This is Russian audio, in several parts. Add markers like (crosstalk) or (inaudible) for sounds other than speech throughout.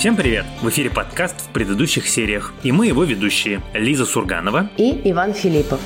Всем привет! В эфире подкаст в предыдущих сериях. И мы его ведущие Лиза Сурганова и Иван Филиппов.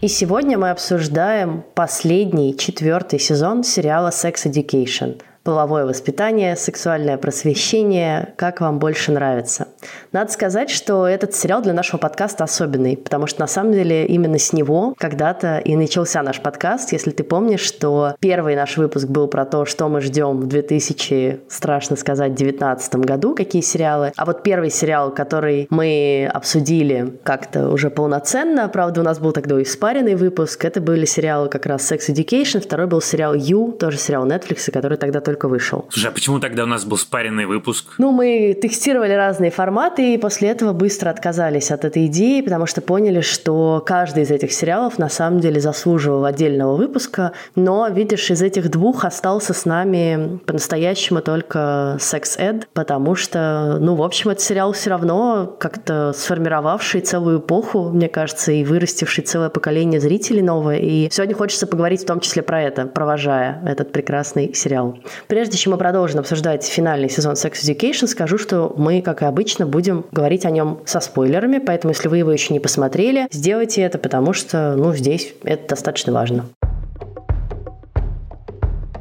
И сегодня мы обсуждаем последний, четвертый сезон сериала Sex Education – половое воспитание, сексуальное просвещение, как вам больше нравится. Надо сказать, что этот сериал для нашего подкаста особенный, потому что на самом деле именно с него когда-то и начался наш подкаст. Если ты помнишь, что первый наш выпуск был про то, что мы ждем в 2000, страшно сказать, 2019 году, какие сериалы. А вот первый сериал, который мы обсудили как-то уже полноценно, правда, у нас был тогда и спаренный выпуск, это были сериалы как раз Sex Education, второй был сериал You, тоже сериал Netflix, который тогда только вышел. Слушай, а почему тогда у нас был спаренный выпуск? Ну, мы тестировали разные форматы, и после этого быстро отказались от этой идеи, потому что поняли, что каждый из этих сериалов на самом деле заслуживал отдельного выпуска, но, видишь, из этих двух остался с нами по-настоящему только Sex Ed, потому что, ну, в общем, этот сериал все равно как-то сформировавший целую эпоху, мне кажется, и вырастивший целое поколение зрителей новое. И сегодня хочется поговорить в том числе про это, провожая этот прекрасный сериал. Прежде чем мы продолжим обсуждать финальный сезон Sex Education, скажу, что мы, как и обычно, будем говорить о нем со спойлерами, поэтому если вы его еще не посмотрели, сделайте это, потому что, ну, здесь это достаточно важно.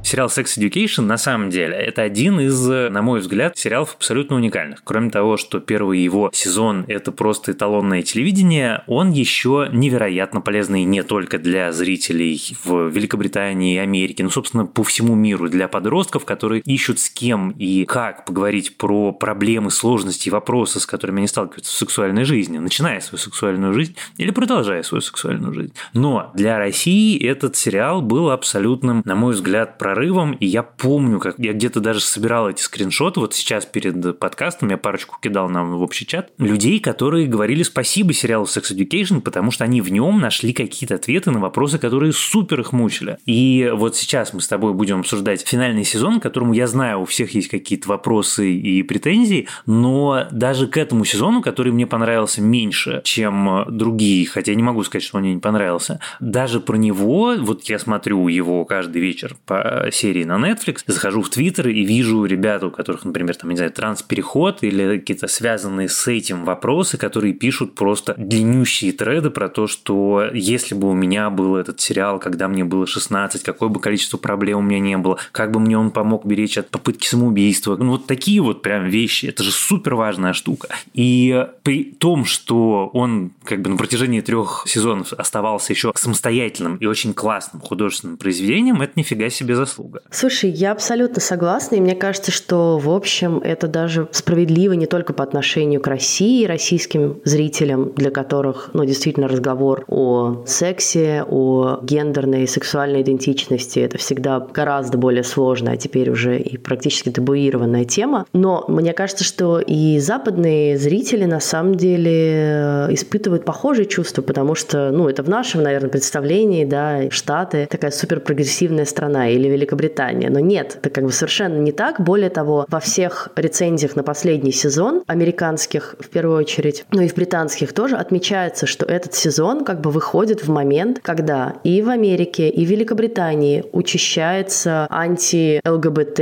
Сериал Sex Education на самом деле это один из, на мой взгляд, сериалов абсолютно уникальных. Кроме того, что первый его сезон это просто эталонное телевидение, он еще невероятно полезный не только для зрителей в Великобритании и Америке, но, собственно, по всему миру, для подростков, которые ищут с кем и как поговорить про проблемы, сложности и вопросы, с которыми они сталкиваются в сексуальной жизни, начиная свою сексуальную жизнь или продолжая свою сексуальную жизнь. Но для России этот сериал был абсолютным, на мой взгляд, прорывом прорывом, и я помню, как я где-то даже собирал эти скриншоты, вот сейчас перед подкастом я парочку кидал нам в общий чат, людей, которые говорили спасибо сериалу Sex Education, потому что они в нем нашли какие-то ответы на вопросы, которые супер их мучили. И вот сейчас мы с тобой будем обсуждать финальный сезон, к которому я знаю, у всех есть какие-то вопросы и претензии, но даже к этому сезону, который мне понравился меньше, чем другие, хотя я не могу сказать, что мне не понравился, даже про него, вот я смотрю его каждый вечер по серии на Netflix, захожу в Твиттер и вижу ребят, у которых, например, там, не знаю, транспереход или какие-то связанные с этим вопросы, которые пишут просто длиннющие треды про то, что если бы у меня был этот сериал, когда мне было 16, какое бы количество проблем у меня не было, как бы мне он помог беречь от попытки самоубийства. Ну, вот такие вот прям вещи. Это же супер важная штука. И при том, что он как бы на протяжении трех сезонов оставался еще самостоятельным и очень классным художественным произведением, это нифига себе заслуга заслуга. Слушай, я абсолютно согласна, и мне кажется, что, в общем, это даже справедливо не только по отношению к России, российским зрителям, для которых, ну, действительно, разговор о сексе, о гендерной и сексуальной идентичности – это всегда гораздо более сложная, а теперь уже и практически табуированная тема. Но мне кажется, что и западные зрители на самом деле испытывают похожие чувства, потому что, ну, это в нашем, наверное, представлении, да, Штаты такая супер прогрессивная страна, или Великобритания Великобритания. Но нет, это как бы совершенно не так. Более того, во всех рецензиях на последний сезон, американских в первую очередь, ну и в британских тоже, отмечается, что этот сезон как бы выходит в момент, когда и в Америке, и в Великобритании учащается анти-ЛГБТ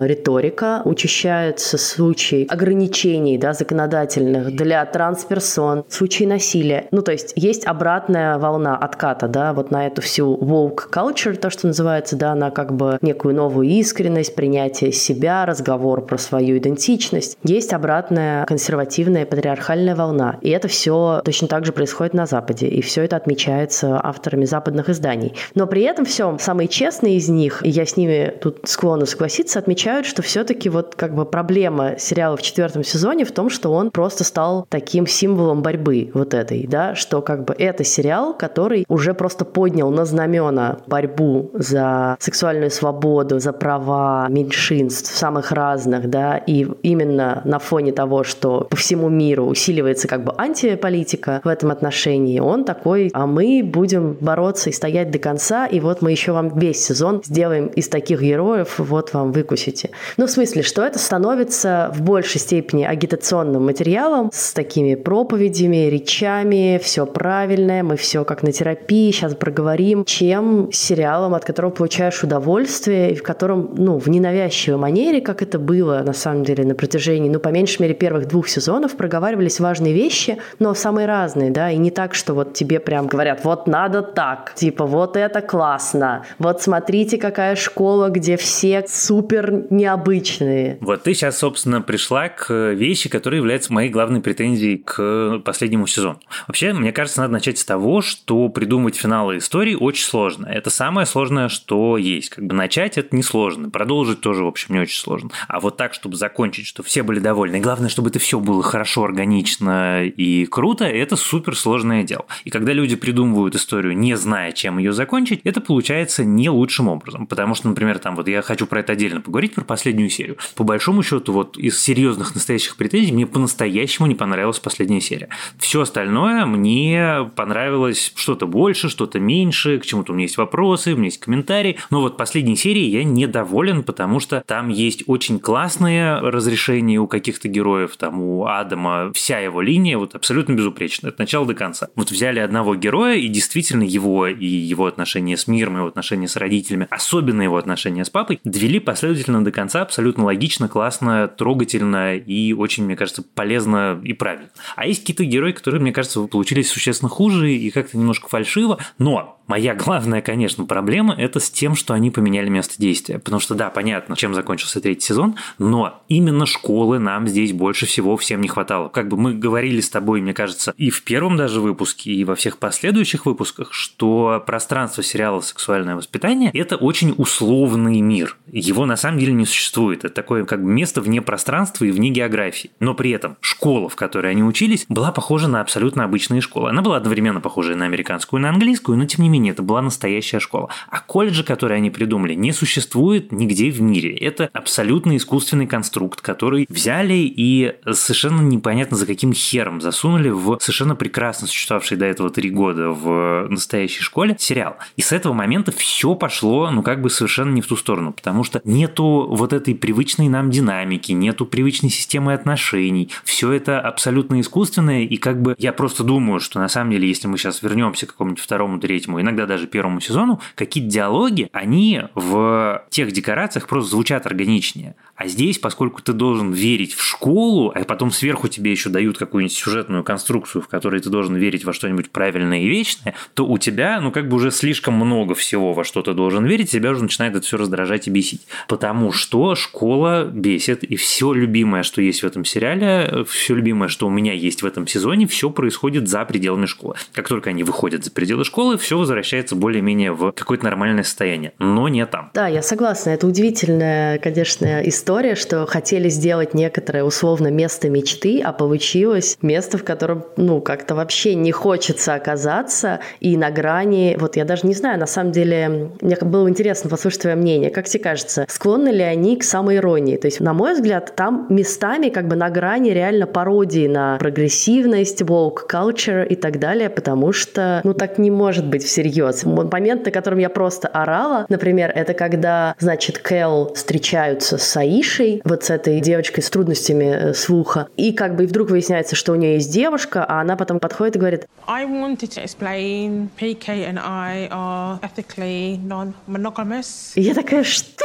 риторика, учащаются случаи ограничений да, законодательных для трансперсон, случаи насилия. Ну, то есть есть обратная волна отката, да, вот на эту всю woke culture, то, что называется, да, она как бы некую новую искренность, принятие себя, разговор про свою идентичность. Есть обратная консервативная патриархальная волна. И это все точно так же происходит на Западе. И все это отмечается авторами западных изданий. Но при этом все, самые честные из них, и я с ними тут склонна согласиться, отмечают, что все-таки вот как бы проблема сериала в четвертом сезоне в том, что он просто стал таким символом борьбы вот этой, да, что как бы это сериал, который уже просто поднял на знамена борьбу за сексуальную максимальную свободу, за права меньшинств самых разных, да, и именно на фоне того, что по всему миру усиливается как бы антиполитика в этом отношении, он такой, а мы будем бороться и стоять до конца, и вот мы еще вам весь сезон сделаем из таких героев, вот вам выкусите. Ну, в смысле, что это становится в большей степени агитационным материалом с такими проповедями, речами, все правильное, мы все как на терапии, сейчас проговорим, чем сериалом, от которого получаешь удовольствие, и в котором, ну, в ненавязчивой манере, как это было, на самом деле, на протяжении, ну, по меньшей мере, первых двух сезонов проговаривались важные вещи, но самые разные, да, и не так, что вот тебе прям говорят, вот надо так, типа, вот это классно, вот смотрите, какая школа, где все супер необычные. Вот ты сейчас, собственно, пришла к вещи, которые являются моей главной претензией к последнему сезону. Вообще, мне кажется, надо начать с того, что придумывать финалы истории очень сложно. Это самое сложное, что есть. Как бы начать это несложно, продолжить тоже, в общем, не очень сложно. А вот так, чтобы закончить, чтобы все были довольны, и главное, чтобы это все было хорошо, органично и круто, это супер сложное дело. И когда люди придумывают историю, не зная, чем ее закончить, это получается не лучшим образом. Потому что, например, там вот я хочу про это отдельно поговорить, про последнюю серию. По большому счету, вот из серьезных настоящих претензий мне по-настоящему не понравилась последняя серия. Все остальное мне понравилось что-то больше, что-то меньше, к чему-то у меня есть вопросы, у меня есть комментарии. Но вот последней серии я недоволен, потому что там есть очень классные разрешения у каких-то героев, там у Адама вся его линия вот абсолютно безупречная, от начала до конца. Вот взяли одного героя, и действительно его и его отношения с миром, его отношения с родителями, особенно его отношения с папой, довели последовательно до конца абсолютно логично, классно, трогательно и очень, мне кажется, полезно и правильно. А есть какие-то герои, которые, мне кажется, получились существенно хуже и как-то немножко фальшиво, но Моя главная, конечно, проблема – это с тем, что они поменяли место действия. Потому что, да, понятно, чем закончился третий сезон, но именно школы нам здесь больше всего всем не хватало. Как бы мы говорили с тобой, мне кажется, и в первом даже выпуске, и во всех последующих выпусках, что пространство сериала «Сексуальное воспитание» – это очень условный мир. Его на самом деле не существует. Это такое как бы место вне пространства и вне географии. Но при этом школа, в которой они учились, была похожа на абсолютно обычные школы. Она была одновременно похожа на американскую и на английскую, но тем не менее, это была настоящая школа. А колледжи, которые они придумали, не существует нигде в мире. Это абсолютно искусственный конструкт, который взяли и совершенно непонятно за каким хером засунули в совершенно прекрасно существовавший до этого три года в настоящей школе сериал. И с этого момента все пошло, ну, как бы совершенно не в ту сторону, потому что нету вот этой привычной нам динамики, нету привычной системы отношений. Все это абсолютно искусственное, и как бы я просто думаю, что на самом деле, если мы сейчас вернемся к какому-нибудь второму, третьему, иногда даже первому сезону, какие-то диалоги, они в тех декорациях просто звучат органичнее. А здесь, поскольку ты должен верить в школу, а потом сверху тебе еще дают какую-нибудь сюжетную конструкцию, в которой ты должен верить во что-нибудь правильное и вечное, то у тебя, ну, как бы уже слишком много всего, во что ты должен верить, тебя уже начинает это все раздражать и бесить. Потому что школа бесит, и все любимое, что есть в этом сериале, все любимое, что у меня есть в этом сезоне, все происходит за пределами школы. Как только они выходят за пределы школы, все возвращается более-менее в какое-то нормальное состояние, но не там. Да, я согласна. Это удивительная, конечно, история что хотели сделать некоторое условно место мечты, а получилось место, в котором, ну, как-то вообще не хочется оказаться, и на грани, вот я даже не знаю, на самом деле, мне было интересно послушать твое мнение. Как тебе кажется, склонны ли они к самоиронии? То есть, на мой взгляд, там местами как бы на грани реально пародии на прогрессивность, woke culture и так далее, потому что, ну, так не может быть всерьез. Момент, на котором я просто орала, например, это когда, значит, Кэл встречаются с Аи, Аишей, вот с этой девочкой с трудностями э, слуха. И как бы и вдруг выясняется, что у нее есть девушка, а она потом подходит и говорит I wanted to explain PK and I are ethically non-monogamous. И я такая, что?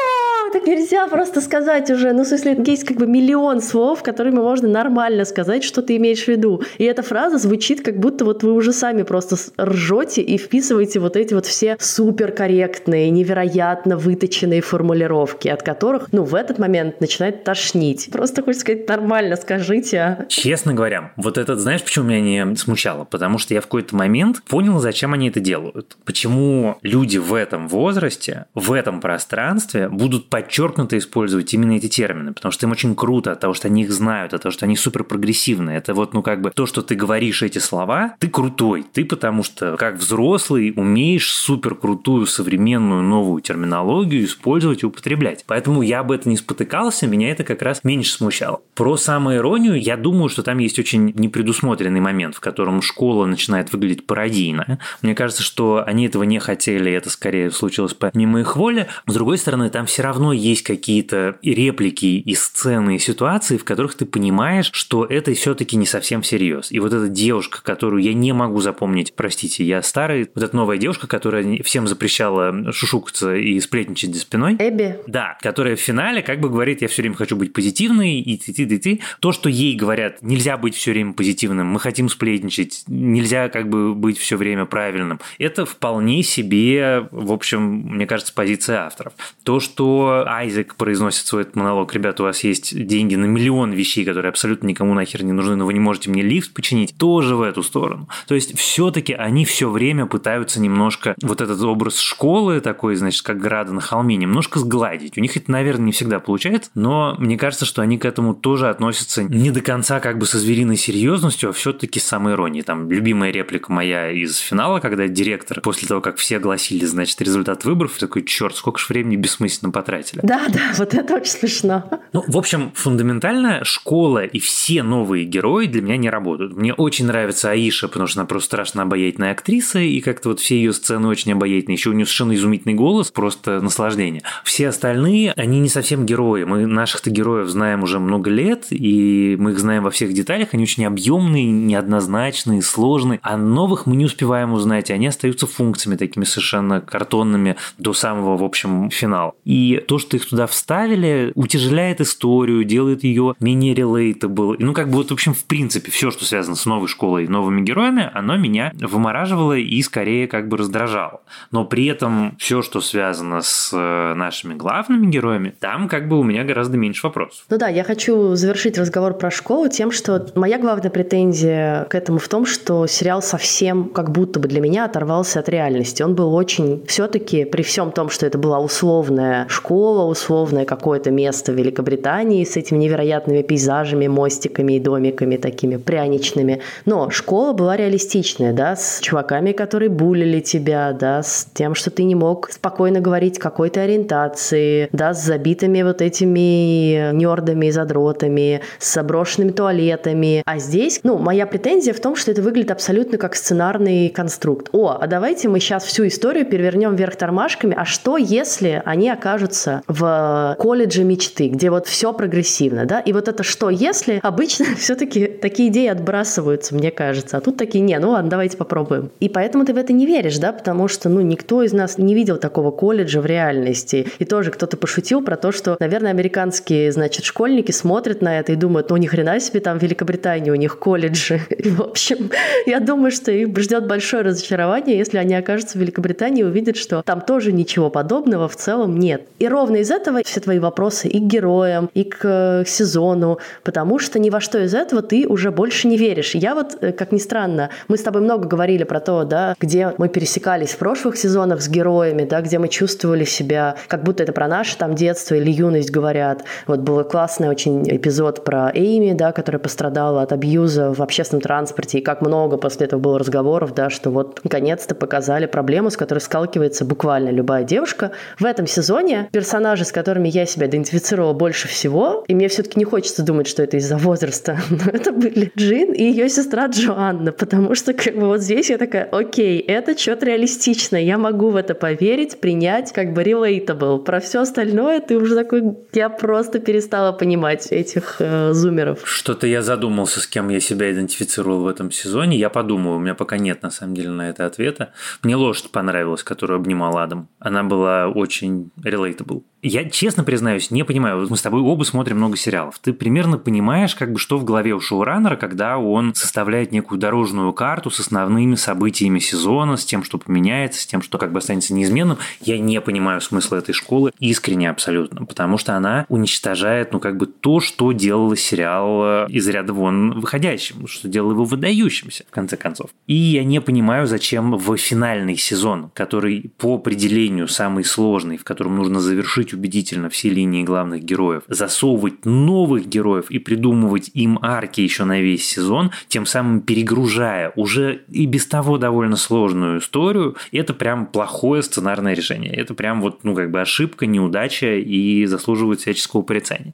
Так нельзя просто сказать уже. Ну, в смысле, есть как бы миллион слов, которыми можно нормально сказать, что ты имеешь в виду. И эта фраза звучит, как будто вот вы уже сами просто ржете и вписываете вот эти вот все суперкорректные, невероятно выточенные формулировки, от которых, ну, в этот момент начинает тошнить. Просто хочется сказать, нормально скажите. А. Честно говоря, вот этот, знаешь, почему меня не смущало? Потому что я в какой-то момент понял, зачем они это делают. Почему люди в этом возрасте, в этом пространстве будут подчеркнуто использовать именно эти термины, потому что им очень круто от того, что они их знают, от того, что они супер прогрессивные. Это вот, ну, как бы то, что ты говоришь эти слова, ты крутой. Ты потому что, как взрослый, умеешь супер крутую современную новую терминологию использовать и употреблять. Поэтому я об этом не спотыкался, меня это как раз меньше смущало. Про самоиронию я думаю, что там есть очень непредусмотренный момент, в котором школа начинает выглядеть пародийно. Мне кажется, что они этого не хотели, это скорее случилось помимо их воли. С другой стороны, там все равно есть какие-то реплики и сцены, и ситуации, в которых ты понимаешь, что это все-таки не совсем всерьез. И вот эта девушка, которую я не могу запомнить, простите, я старый, вот эта новая девушка, которая всем запрещала шушукаться и сплетничать за спиной. Эбби? Да, которая в финале как бы говорит, я все время хочу быть позитивной, и ты, ты, ты, ты. То, что ей говорят, нельзя быть все время позитивным, мы хотим сплетничать, нельзя как бы быть все время правильным. Это вполне себе, в общем, мне кажется, позиция авторов. То, что Айзек произносит свой монолог, ребята, у вас есть деньги на миллион вещей, которые абсолютно никому нахер не нужны, но вы не можете мне лифт починить, тоже в эту сторону. То есть все-таки они все время пытаются немножко вот этот образ школы такой, значит, как града на холме, немножко сгладить. У них это, наверное, не всегда получается, но мне кажется, что они к этому тоже относятся не до конца как бы со звериной серьезностью, а все-таки с самой иронией. Там любимая реплика моя из финала, когда директор после того, как все огласили, значит, результат выборов, такой, черт, сколько же времени бессмысленно потратили. Да, да, вот это очень смешно. Ну, в общем, фундаментально школа и все новые герои для меня не работают. Мне очень нравится Аиша, потому что она просто страшно обаятельная актриса, и как-то вот все ее сцены очень обаятельные. Еще у нее совершенно изумительный голос, просто наслаждение. Все остальные, они не совсем герои. Мы наших-то героев знаем уже много лет, и мы их знаем во всех деталях. Они очень объемные, неоднозначные, сложные. А новых мы не успеваем узнать, и они остаются функциями такими совершенно картонными до самого, в общем, финала. И то, что их туда вставили, утяжеляет историю, делает ее менее relatable. Ну, как бы вот, в общем, в принципе, все, что связано с новой школой и новыми героями, оно меня вымораживало и скорее как бы раздражало. Но при этом все, что связано с э, нашими главными героями, там как бы у меня гораздо меньше вопросов. Ну да, я хочу завершить разговор про школу тем, что моя главная претензия к этому в том, что сериал совсем как будто бы для меня оторвался от реальности. Он был очень все-таки при всем том, что это была условная школа, условное какое-то место в Великобритании с этими невероятными пейзажами, мостиками и домиками такими пряничными. Но школа была реалистичная, да, с чуваками, которые булили тебя, да, с тем, что ты не мог спокойно говорить какой-то ориентации, да, с забитыми вот этими нердами и задротами, с заброшенными туалетами. А здесь, ну, моя претензия в том, что это выглядит абсолютно как сценарный конструкт. О, а давайте мы сейчас всю историю перевернем вверх тормашками, а что, если они окажутся в колледже мечты, где вот все прогрессивно, да? И вот это что, если обычно (laughs) все-таки такие идеи отбрасываются, мне кажется, а тут такие, не, ну ладно, давайте попробуем. И поэтому ты в это не веришь, да, потому что, ну, никто из нас не видел такого колледжа в реальности. И тоже кто-то пошутил про то, что, наверное, американские, значит, школьники смотрят на это и думают, ну, ни хрена себе, там в Великобритании у них колледжи. (laughs) И, в общем, я думаю, что их ждет большое разочарование, если они окажутся в Великобритании и увидят, что там тоже ничего подобного в целом нет. И ровно из этого все твои вопросы и к героям, и к э, сезону, потому что ни во что из этого ты уже больше не веришь. Я вот, э, как ни странно, мы с тобой много говорили про то, да, где мы пересекались в прошлых сезонах с героями, да, где мы чувствовали себя, как будто это про наше там детство или юность говорят. Вот был классный очень эпизод про Эйми, да, которая пострадала от абьюза в общественном транспорте, и как много после этого было разговоров, да, что вот наконец-то показали проблему, с которой сталкивается буквально любая девушка. В этом сезоне персонажи, с которыми я себя идентифицировала больше всего, и мне все-таки не хочется думать, что это из-за возраста, (laughs) но это были Джин и ее сестра Джоанна, потому что как бы вот здесь я такая, окей, это что-то реалистичное, я могу в это поверить, принять, как бы relatable. Про все остальное ты уже такой, я просто перестала понимать этих э, зумеров. Что-то я задумался, с кем я себя идентифицировал в этом сезоне. Я подумаю, у меня пока нет на самом деле на это ответа. Мне лошадь понравилась, которую обнимал Адам. Она была очень relatable. Я честно признаюсь, не понимаю. Мы с тобой оба смотрим много сериалов. Ты примерно понимаешь, как бы что в голове у шоураннера, когда он составляет некую дорожную карту с основными событиями сезона, с тем, что поменяется, с тем, что как бы останется неизменным. Я не понимаю смысла этой школы искренне абсолютно, потому что она уничтожает, ну, как бы то, что делало сериал из ряда вон выходящим, что делало его выдающимся, в конце концов. И я не понимаю, зачем в финальный сезон, который по определению самый сложный, в котором нужно завершить завершить убедительно все линии главных героев, засовывать новых героев и придумывать им арки еще на весь сезон, тем самым перегружая уже и без того довольно сложную историю, это прям плохое сценарное решение. Это прям вот, ну, как бы ошибка, неудача и заслуживает всяческого порицания.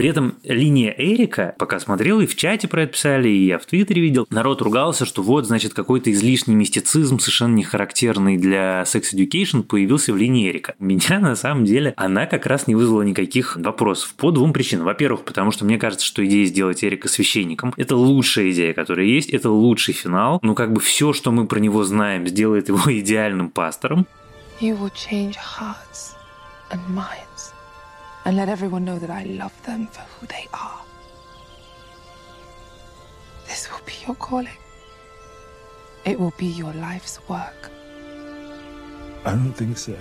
При этом линия Эрика, пока смотрел, и в чате про это писали, и я в Твиттере видел, народ ругался, что вот, значит, какой-то излишний мистицизм, совершенно не характерный для Sex Education, появился в линии Эрика. (laughs) Меня, на самом деле, она как раз не вызвала никаких вопросов по двум причинам. Во-первых, потому что мне кажется, что идея сделать Эрика священником – это лучшая идея, которая есть, это лучший финал. Ну, как бы все, что мы про него знаем, сделает его (laughs) идеальным пастором. You will change hearts and minds and let everyone know that I love them for who they are. This will be your calling. It will be your life's work. I don't think so.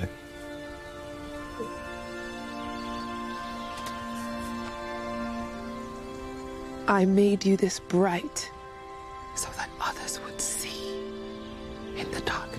I made you this bright so that others would see in the darkness.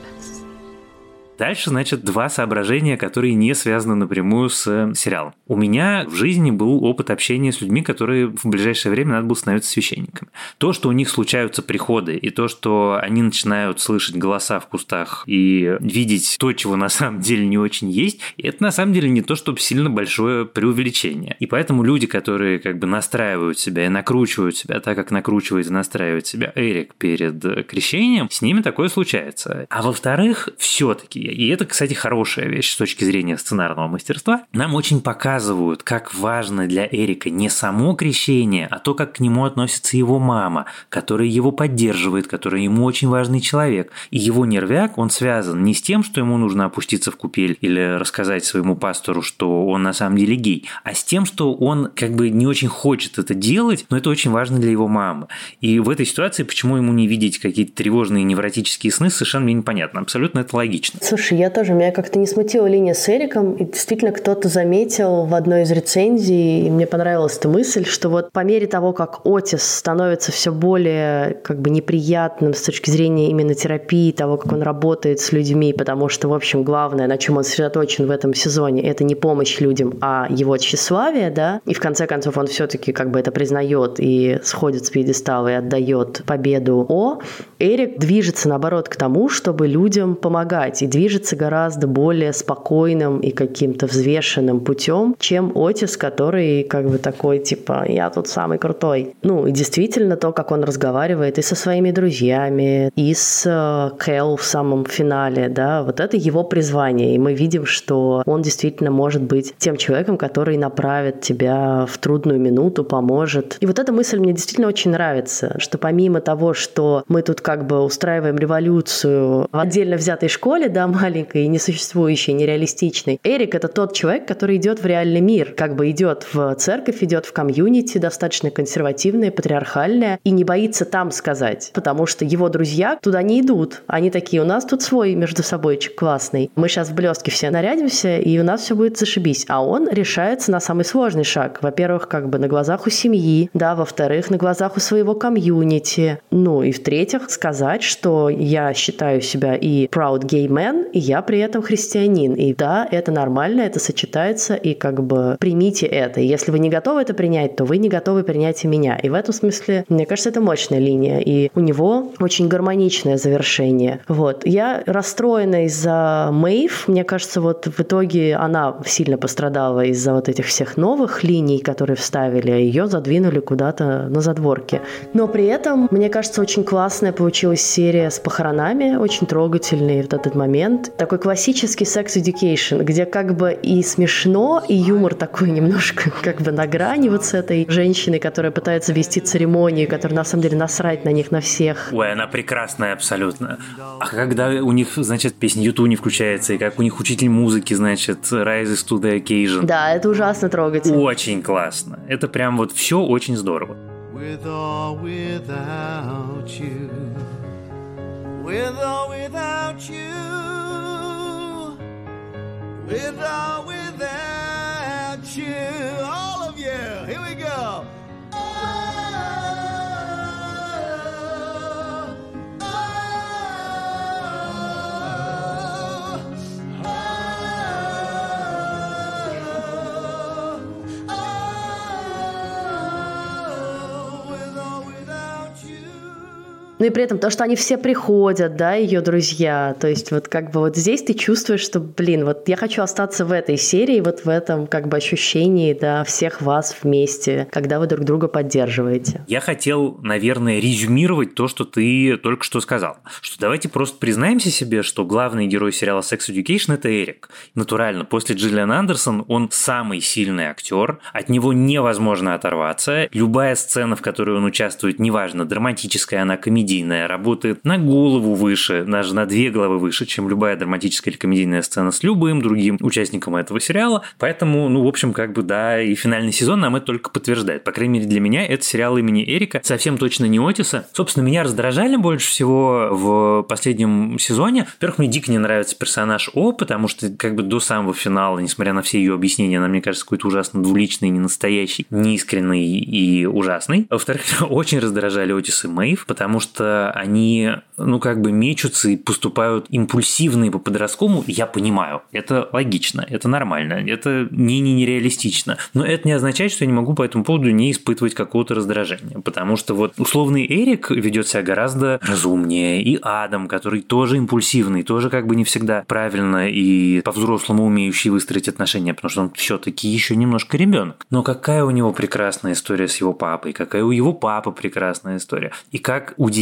Дальше, значит, два соображения, которые не связаны напрямую с э, сериалом. У меня в жизни был опыт общения с людьми, которые в ближайшее время надо было становиться священниками. То, что у них случаются приходы, и то, что они начинают слышать голоса в кустах и видеть то, чего на самом деле не очень есть, это на самом деле не то, чтобы сильно большое преувеличение. И поэтому люди, которые как бы настраивают себя и накручивают себя так, как накручивает и настраивает себя Эрик перед крещением, с ними такое случается. А во-вторых, все-таки и это, кстати, хорошая вещь с точки зрения сценарного мастерства, нам очень показывают, как важно для Эрика не само крещение, а то, как к нему относится его мама, которая его поддерживает, которая ему очень важный человек. И его нервяк, он связан не с тем, что ему нужно опуститься в купель или рассказать своему пастору, что он на самом деле гей, а с тем, что он как бы не очень хочет это делать, но это очень важно для его мамы. И в этой ситуации, почему ему не видеть какие-то тревожные невротические сны, совершенно мне непонятно. Абсолютно это логично. Слушай, я тоже, меня как-то не смутила линия с Эриком, и действительно кто-то заметил в одной из рецензий, и мне понравилась эта мысль, что вот по мере того, как Отис становится все более как бы неприятным с точки зрения именно терапии, того, как он работает с людьми, потому что, в общем, главное, на чем он сосредоточен в этом сезоне, это не помощь людям, а его тщеславие, да, и в конце концов он все-таки как бы это признает и сходит с пьедестала и отдает победу О, Эрик движется, наоборот, к тому, чтобы людям помогать, и движется гораздо более спокойным и каким-то взвешенным путем, чем Отис, который как бы такой, типа, я тут самый крутой. Ну, и действительно то, как он разговаривает и со своими друзьями, и с э, Кэл в самом финале, да, вот это его призвание, и мы видим, что он действительно может быть тем человеком, который направит тебя в трудную минуту, поможет. И вот эта мысль мне действительно очень нравится, что помимо того, что мы тут как бы устраиваем революцию в отдельно взятой школе, да, маленькой, несуществующей, нереалистичной. Эрик — это тот человек, который идет в реальный мир, как бы идет в церковь, идет в комьюнити, достаточно консервативное, патриархальное, и не боится там сказать, потому что его друзья туда не идут. Они такие, у нас тут свой между собойчик классный. Мы сейчас в блестке все нарядимся, и у нас все будет зашибись. А он решается на самый сложный шаг. Во-первых, как бы на глазах у семьи, да, во-вторых, на глазах у своего комьюнити. Ну и в-третьих, сказать, что я считаю себя и proud gay man, и я при этом христианин. И да, это нормально, это сочетается, и как бы примите это. Если вы не готовы это принять, то вы не готовы принять и меня. И в этом смысле, мне кажется, это мощная линия. И у него очень гармоничное завершение. Вот. Я расстроена из-за Мэйв. Мне кажется, вот в итоге она сильно пострадала из-за вот этих всех новых линий, которые вставили, а ее задвинули куда-то на задворке. Но при этом, мне кажется, очень классная получилась серия с похоронами, очень трогательный вот этот момент. Так такой классический секс education, где как бы и смешно, и юмор такой немножко (laughs) как бы на грани вот с этой женщиной, которая пытается вести церемонию, которая на самом деле насрать на них, на всех. Ой, она прекрасная абсолютно. А когда у них, значит, песня YouTube не включается, и как у них учитель музыки, значит, rises to the occasion. Да, это ужасно трогательно. Очень классно. Это прям вот все очень здорово. With or without you, with or without you. With or without you. All of you. Here we go. Ну и при этом то, что они все приходят, да, ее друзья, то есть вот как бы вот здесь ты чувствуешь, что, блин, вот я хочу остаться в этой серии, вот в этом как бы ощущении, да, всех вас вместе, когда вы друг друга поддерживаете. Я хотел, наверное, резюмировать то, что ты только что сказал. Что давайте просто признаемся себе, что главный герой сериала Sex Education – это Эрик. Натурально, после Джиллиан Андерсон он самый сильный актер, от него невозможно оторваться. Любая сцена, в которой он участвует, неважно, драматическая она, комедийная, работает на голову выше, даже на две головы выше, чем любая драматическая или комедийная сцена с любым другим участником этого сериала. Поэтому, ну, в общем, как бы, да, и финальный сезон нам это только подтверждает. По крайней мере, для меня это сериал имени Эрика, совсем точно не Отиса. Собственно, меня раздражали больше всего в последнем сезоне. Во-первых, мне дико не нравится персонаж О, потому что как бы до самого финала, несмотря на все ее объяснения, она, мне кажется, какой-то ужасно двуличный, ненастоящий, неискренний и ужасный. Во-вторых, (laughs) очень раздражали Отис и Мэйв, потому что они, ну, как бы мечутся и поступают импульсивно по подростковому. Я понимаю, это логично, это нормально, это не, не нереалистично. Но это не означает, что я не могу по этому поводу не испытывать какого-то раздражения, потому что вот условный Эрик ведет себя гораздо разумнее, и Адам, который тоже импульсивный, тоже как бы не всегда правильно и по-взрослому умеющий выстроить отношения, потому что он все-таки еще немножко ребенок. Но какая у него прекрасная история с его папой, какая у его папы прекрасная история. И как удивительно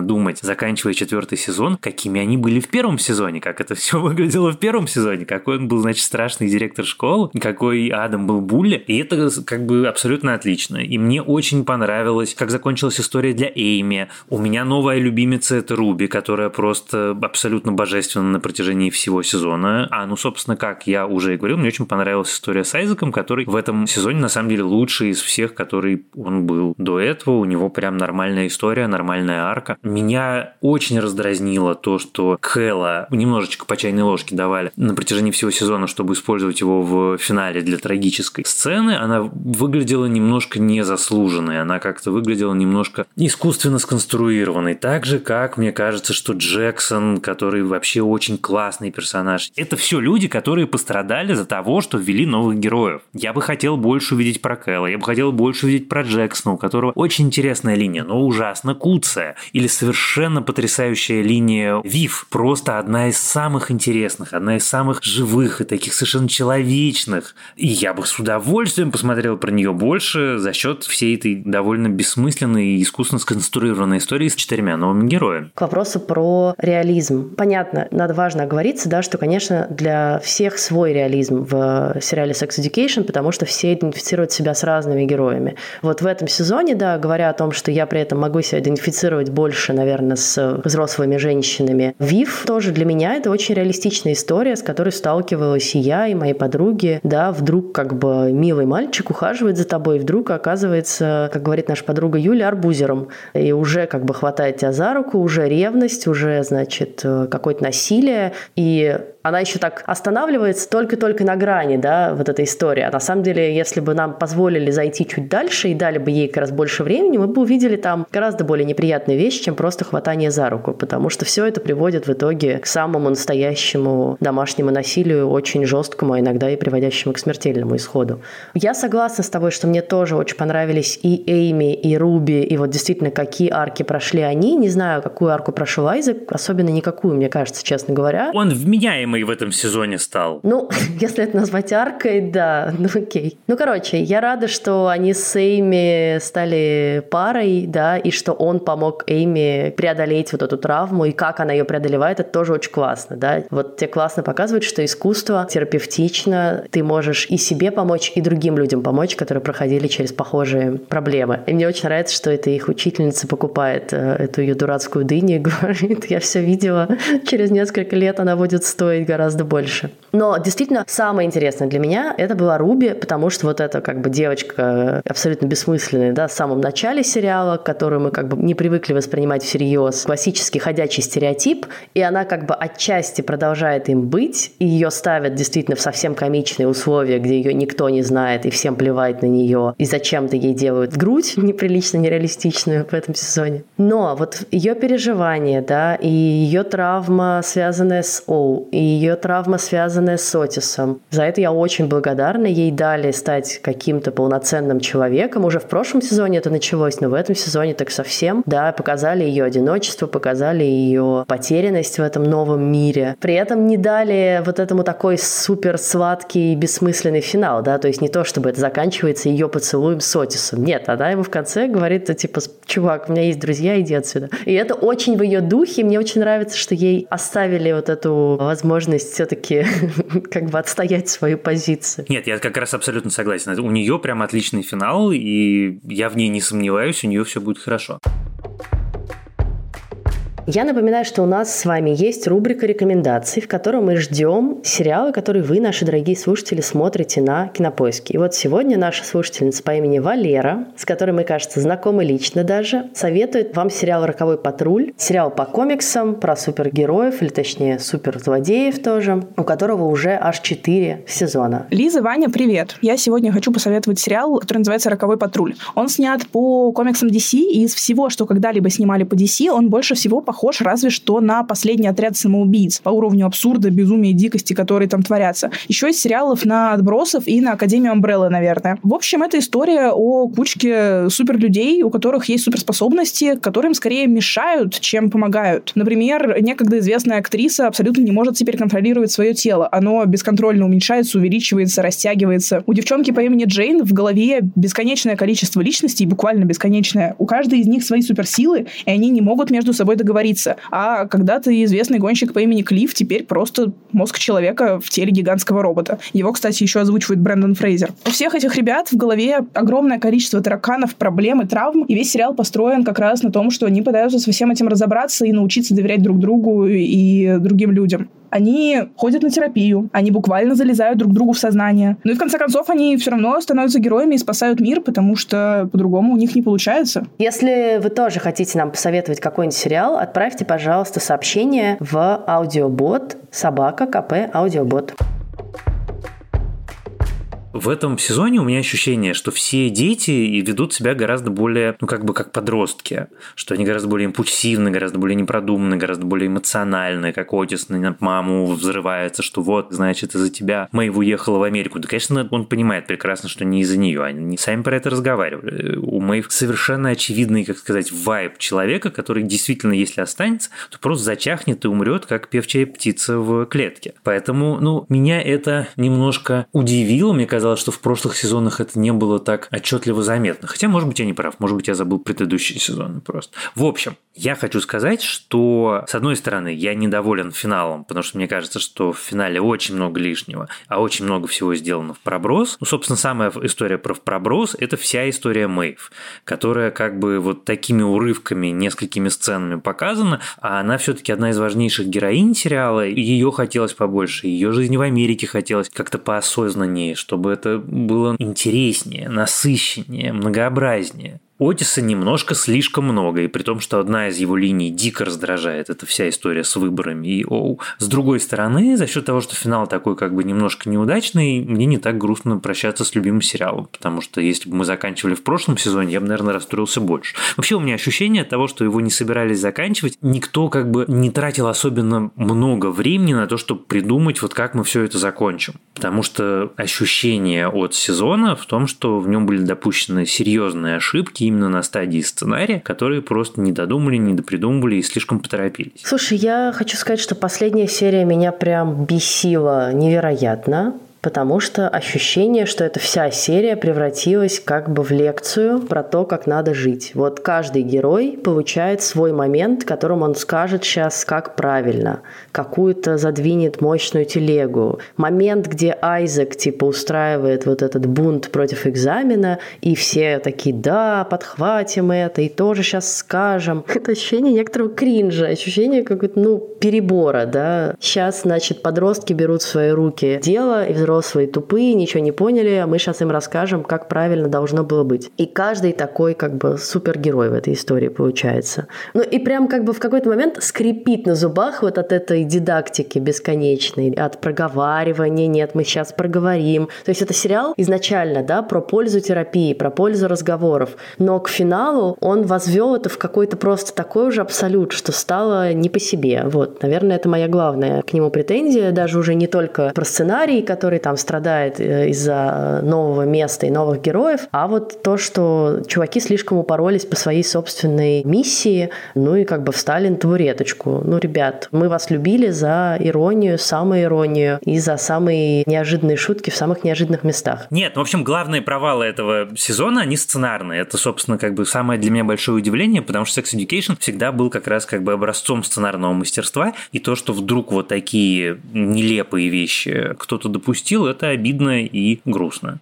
думать, заканчивая четвертый сезон, какими они были в первом сезоне, как это все выглядело в первом сезоне, какой он был, значит, страшный директор школы, какой Адам был булли. И это как бы абсолютно отлично. И мне очень понравилось, как закончилась история для Эйми. У меня новая любимица это Руби, которая просто абсолютно божественна на протяжении всего сезона. А, ну, собственно, как я уже и говорил, мне очень понравилась история с Айзеком, который в этом сезоне, на самом деле, лучший из всех, который он был до этого. У него прям нормальная история, нормальная арка. Меня очень раздразнило то, что Кэлла немножечко по чайной ложке давали на протяжении всего сезона, чтобы использовать его в финале для трагической сцены. Она выглядела немножко незаслуженной. Она как-то выглядела немножко искусственно сконструированной. Так же, как мне кажется, что Джексон, который вообще очень классный персонаж. Это все люди, которые пострадали за того, что ввели новых героев. Я бы хотел больше увидеть про Кэлла, я бы хотел больше увидеть про Джексона, у которого очень интересная линия, но ужасно куцая. Или совершенно потрясающая линия Вив. Просто одна из самых интересных, одна из самых живых и таких совершенно человечных. И я бы с удовольствием посмотрел про нее больше за счет всей этой довольно бессмысленной и искусственно сконструированной истории с четырьмя новыми героями. К вопросу про реализм. Понятно, надо важно оговориться, да, что, конечно, для всех свой реализм в сериале Sex Education, потому что все идентифицируют себя с разными героями. Вот в этом сезоне, да, говоря о том, что я при этом могу себя идентифицировать больше, наверное, с взрослыми женщинами. Вив тоже для меня это очень реалистичная история, с которой сталкивалась и я, и мои подруги. Да, вдруг как бы милый мальчик ухаживает за тобой, и вдруг оказывается, как говорит наша подруга Юля, арбузером. И уже как бы хватает тебя за руку, уже ревность, уже, значит, какое-то насилие. И она еще так останавливается только-только на грани, да, вот этой истории. А на самом деле, если бы нам позволили зайти чуть дальше и дали бы ей как раз больше времени, мы бы увидели там гораздо более неприятные вещи, чем просто хватание за руку, потому что все это приводит в итоге к самому настоящему домашнему насилию, очень жесткому, а иногда и приводящему к смертельному исходу. Я согласна с тобой, что мне тоже очень понравились и Эйми, и Руби, и вот действительно, какие арки прошли они. Не знаю, какую арку прошел Айзек, особенно никакую, мне кажется, честно говоря. Он вменяем вменяемый в этом сезоне стал. Ну, (laughs) если это назвать аркой, да, ну окей. Ну, короче, я рада, что они с Эйми стали парой, да, и что он помог Эйми преодолеть вот эту травму, и как она ее преодолевает, это тоже очень классно, да. Вот тебе классно показывает, что искусство терапевтично, ты можешь и себе помочь, и другим людям помочь, которые проходили через похожие проблемы. И мне очень нравится, что эта их учительница покупает э, эту ее дурацкую дыню и (laughs) говорит, я все видела, через несколько лет она будет стоить стоит гораздо больше. Но действительно, самое интересное для меня это была Руби, потому что вот эта как бы девочка абсолютно бессмысленная, да, в самом начале сериала, которую мы как бы не привыкли воспринимать всерьез, классический ходячий стереотип, и она как бы отчасти продолжает им быть, и ее ставят действительно в совсем комичные условия, где ее никто не знает, и всем плевать на нее, и зачем-то ей делают грудь (laughs) неприлично нереалистичную в этом сезоне. Но вот ее переживания, да, и ее травма, связанная с Оу, и ее травма, связанная с Отисом. За это я очень благодарна. Ей дали стать каким-то полноценным человеком. Уже в прошлом сезоне это началось, но в этом сезоне так совсем. Да, показали ее одиночество, показали ее потерянность в этом новом мире. При этом не дали вот этому такой супер сладкий, бессмысленный финал, да, то есть не то, чтобы это заканчивается ее поцелуем с Отисом. Нет, она ему в конце говорит, типа, чувак, у меня есть друзья, иди отсюда. И это очень в ее духе. Мне очень нравится, что ей оставили вот эту возможность все-таки (laughs) как бы отстоять свою позицию. Нет, я как раз абсолютно согласен. У нее прям отличный финал, и я в ней не сомневаюсь, у нее все будет хорошо. Я напоминаю, что у нас с вами есть рубрика рекомендаций, в которой мы ждем сериалы, которые вы, наши дорогие слушатели, смотрите на Кинопоиске. И вот сегодня наша слушательница по имени Валера, с которой мы, кажется, знакомы лично даже, советует вам сериал «Роковой патруль», сериал по комиксам про супергероев, или точнее суперзлодеев тоже, у которого уже аж четыре сезона. Лиза, Ваня, привет! Я сегодня хочу посоветовать сериал, который называется «Роковой патруль». Он снят по комиксам DC, и из всего, что когда-либо снимали по DC, он больше всего похож похож разве что на последний отряд самоубийц по уровню абсурда, безумия и дикости, которые там творятся. Еще из сериалов на отбросов и на Академию Амбреллы, наверное. В общем, это история о кучке суперлюдей, у которых есть суперспособности, которым скорее мешают, чем помогают. Например, некогда известная актриса абсолютно не может теперь контролировать свое тело. Оно бесконтрольно уменьшается, увеличивается, растягивается. У девчонки по имени Джейн в голове бесконечное количество личностей, буквально бесконечное. У каждой из них свои суперсилы, и они не могут между собой договориться говорится. А когда-то известный гонщик по имени Клифф теперь просто мозг человека в теле гигантского робота. Его, кстати, еще озвучивает Брэндон Фрейзер. У всех этих ребят в голове огромное количество тараканов, проблем и травм, и весь сериал построен как раз на том, что они пытаются со всем этим разобраться и научиться доверять друг другу и другим людям они ходят на терапию, они буквально залезают друг другу в сознание. Ну и в конце концов они все равно становятся героями и спасают мир, потому что по-другому у них не получается. Если вы тоже хотите нам посоветовать какой-нибудь сериал, отправьте, пожалуйста, сообщение в аудиобот собака КП аудиобот. В этом сезоне у меня ощущение, что все дети ведут себя гораздо более, ну, как бы как подростки, что они гораздо более импульсивны, гораздо более непродуманны, гораздо более эмоциональны, как Отис на маму взрывается, что вот, значит, из-за тебя Мэйв уехала в Америку. Да, конечно, он понимает прекрасно, что не из-за нее, они сами про это разговаривали. У Мэйв совершенно очевидный, как сказать, вайб человека, который действительно, если останется, то просто зачахнет и умрет, как певчая птица в клетке. Поэтому, ну, меня это немножко удивило, мне кажется, казалось, что в прошлых сезонах это не было так отчетливо заметно. Хотя, может быть, я не прав, может быть, я забыл предыдущие сезоны просто. В общем, я хочу сказать, что, с одной стороны, я недоволен финалом, потому что мне кажется, что в финале очень много лишнего, а очень много всего сделано в проброс. Ну, собственно, самая история про проброс – это вся история Мэйв, которая как бы вот такими урывками, несколькими сценами показана, а она все-таки одна из важнейших героинь сериала, ее хотелось побольше, ее жизни в Америке хотелось как-то поосознаннее, чтобы это было интереснее, насыщеннее, многообразнее. Отиса немножко слишком много, и при том, что одна из его линий дико раздражает, это вся история с выборами и оу. С другой стороны, за счет того, что финал такой как бы немножко неудачный, мне не так грустно прощаться с любимым сериалом, потому что если бы мы заканчивали в прошлом сезоне, я бы, наверное, расстроился больше. Вообще у меня ощущение того, что его не собирались заканчивать, никто как бы не тратил особенно много времени на то, чтобы придумать, вот как мы все это закончим. Потому что ощущение от сезона в том, что в нем были допущены серьезные ошибки, именно на стадии сценария, которые просто не додумали, не допридумывали и слишком поторопились. Слушай, я хочу сказать, что последняя серия меня прям бесила невероятно потому что ощущение, что эта вся серия превратилась как бы в лекцию про то, как надо жить. Вот каждый герой получает свой момент, которым он скажет сейчас, как правильно, какую-то задвинет мощную телегу. Момент, где Айзек типа устраивает вот этот бунт против экзамена, и все такие, да, подхватим это, и тоже сейчас скажем. (laughs) Это ощущение некоторого кринжа, ощущение какого-то, ну, перебора, да. Сейчас, значит, подростки берут в свои руки дело, и взрослые тупые, ничего не поняли, а мы сейчас им расскажем, как правильно должно было быть. И каждый такой как бы супергерой в этой истории получается. Ну и прям как бы в какой-то момент скрипит на зубах вот от этой дидактики бесконечной, от проговаривания, нет, мы сейчас проговорим. То есть это сериал изначально, да, про пользу терапии, про пользу разговоров, но к финалу он возвел это в какой-то просто такой уже абсолют, что стало не по себе. Вот, наверное, это моя главная к нему претензия, даже уже не только про сценарий, который там страдает э, из-за нового места и новых героев, а вот то, что чуваки слишком упоролись по своей собственной миссии, ну и как бы встали на табуреточку. Ну, ребят, мы вас любили за иронию, самую иронию и за самые неожиданные шутки в самых неожиданных местах. Нет, ну, в общем, главные провалы этого сезона, они сценарные. Это, собственно, как бы самое для меня большое удивление, потому что Sex Education всегда был как раз как бы образцом сценарного мастерства, и то, что вдруг вот такие нелепые вещи кто-то допустил, это обидно и грустно.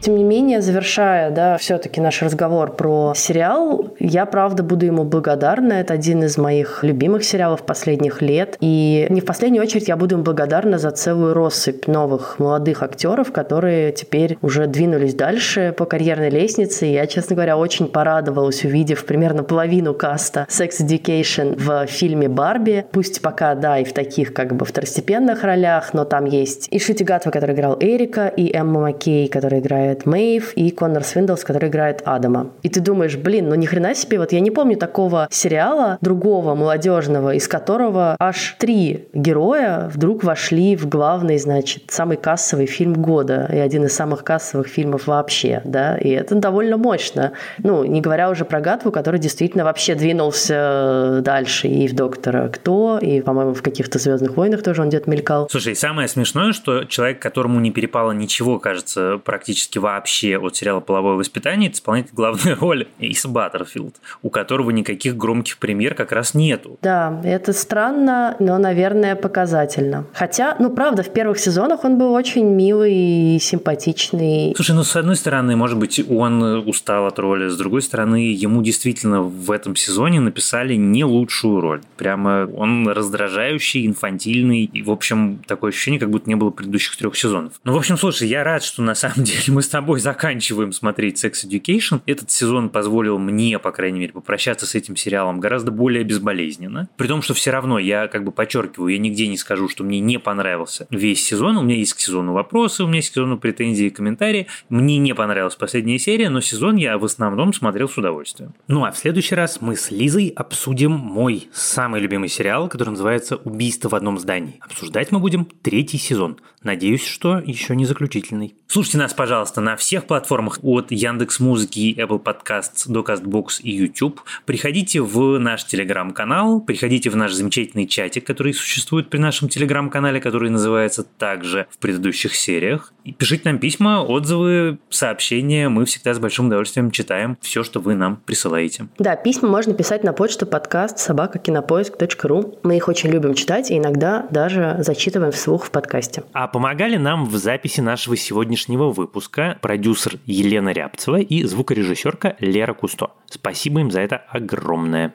Тем не менее, завершая, да, все-таки наш разговор про сериал, я, правда, буду ему благодарна. Это один из моих любимых сериалов последних лет. И не в последнюю очередь я буду им благодарна за целую россыпь новых молодых актеров, которые теперь уже двинулись дальше по карьерной лестнице. И я, честно говоря, очень порадовалась, увидев примерно половину каста Sex Education в фильме «Барби». Пусть пока, да, и в таких как бы второстепенных ролях, но там есть и Шути Гатва, который играл Эрика, и Эмма Маккей, которая играет играет Мэйв, и Коннор Свиндлс, который играет Адама. И ты думаешь, блин, ну ни хрена себе, вот я не помню такого сериала, другого, молодежного, из которого аж три героя вдруг вошли в главный, значит, самый кассовый фильм года и один из самых кассовых фильмов вообще, да, и это довольно мощно. Ну, не говоря уже про Гатву, который действительно вообще двинулся дальше и в «Доктора Кто», и, по-моему, в каких-то «Звездных войнах» тоже он где-то мелькал. Слушай, самое смешное, что человек, которому не перепало ничего, кажется, практически вообще от сериала «Половое воспитание» это исполняет главную (laughs) роль Ис Баттерфилд, у которого никаких громких премьер как раз нету. Да, это странно, но, наверное, показательно. Хотя, ну, правда, в первых сезонах он был очень милый и симпатичный. Слушай, ну, с одной стороны, может быть, он устал от роли, с другой стороны, ему действительно в этом сезоне написали не лучшую роль. Прямо он раздражающий, инфантильный, и, в общем, такое ощущение, как будто не было предыдущих трех сезонов. Ну, в общем, слушай, я рад, что на самом (laughs) деле мы с тобой заканчиваем смотреть Sex Education. Этот сезон позволил мне, по крайней мере, попрощаться с этим сериалом гораздо более безболезненно. При том, что все равно я как бы подчеркиваю, я нигде не скажу, что мне не понравился весь сезон. У меня есть к сезону вопросы, у меня есть к сезону претензии и комментарии. Мне не понравилась последняя серия, но сезон я в основном смотрел с удовольствием. Ну а в следующий раз мы с Лизой обсудим мой самый любимый сериал, который называется «Убийство в одном здании». Обсуждать мы будем третий сезон. Надеюсь, что еще не заключительный. Слушайте нас, пожалуйста, на всех платформах от Яндекс Музыки, Apple Podcasts до CastBox и YouTube. Приходите в наш телеграм-канал, приходите в наш замечательный чатик, который существует при нашем телеграм-канале, который называется также в предыдущих сериях. И пишите нам письма, отзывы, сообщения. Мы всегда с большим удовольствием читаем все, что вы нам присылаете. Да, письма можно писать на почту подкаст собакакинопоиск.ру. Мы их очень любим читать и иногда даже зачитываем вслух в подкасте. А помогали нам в записи нашего сегодняшнего выпуска продюсер Елена Рябцева и звукорежиссерка Лера Кусто. Спасибо им за это огромное.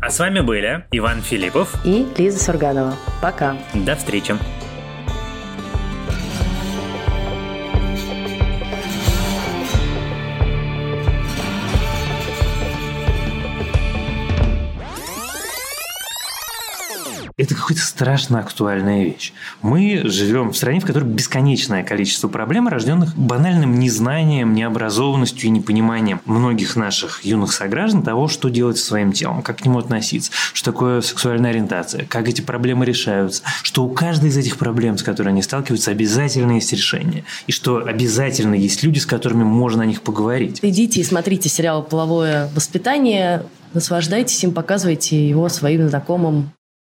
А с вами были Иван Филиппов и Лиза Сурганова. Пока. До встречи. Это какая-то страшно актуальная вещь. Мы живем в стране, в которой бесконечное количество проблем, рожденных банальным незнанием, необразованностью и непониманием многих наших юных сограждан того, что делать со своим телом, как к нему относиться, что такое сексуальная ориентация, как эти проблемы решаются, что у каждой из этих проблем, с которыми они сталкиваются, обязательно есть решение, и что обязательно есть люди, с которыми можно о них поговорить. Идите и смотрите сериал «Половое воспитание», наслаждайтесь им, показывайте его своим знакомым,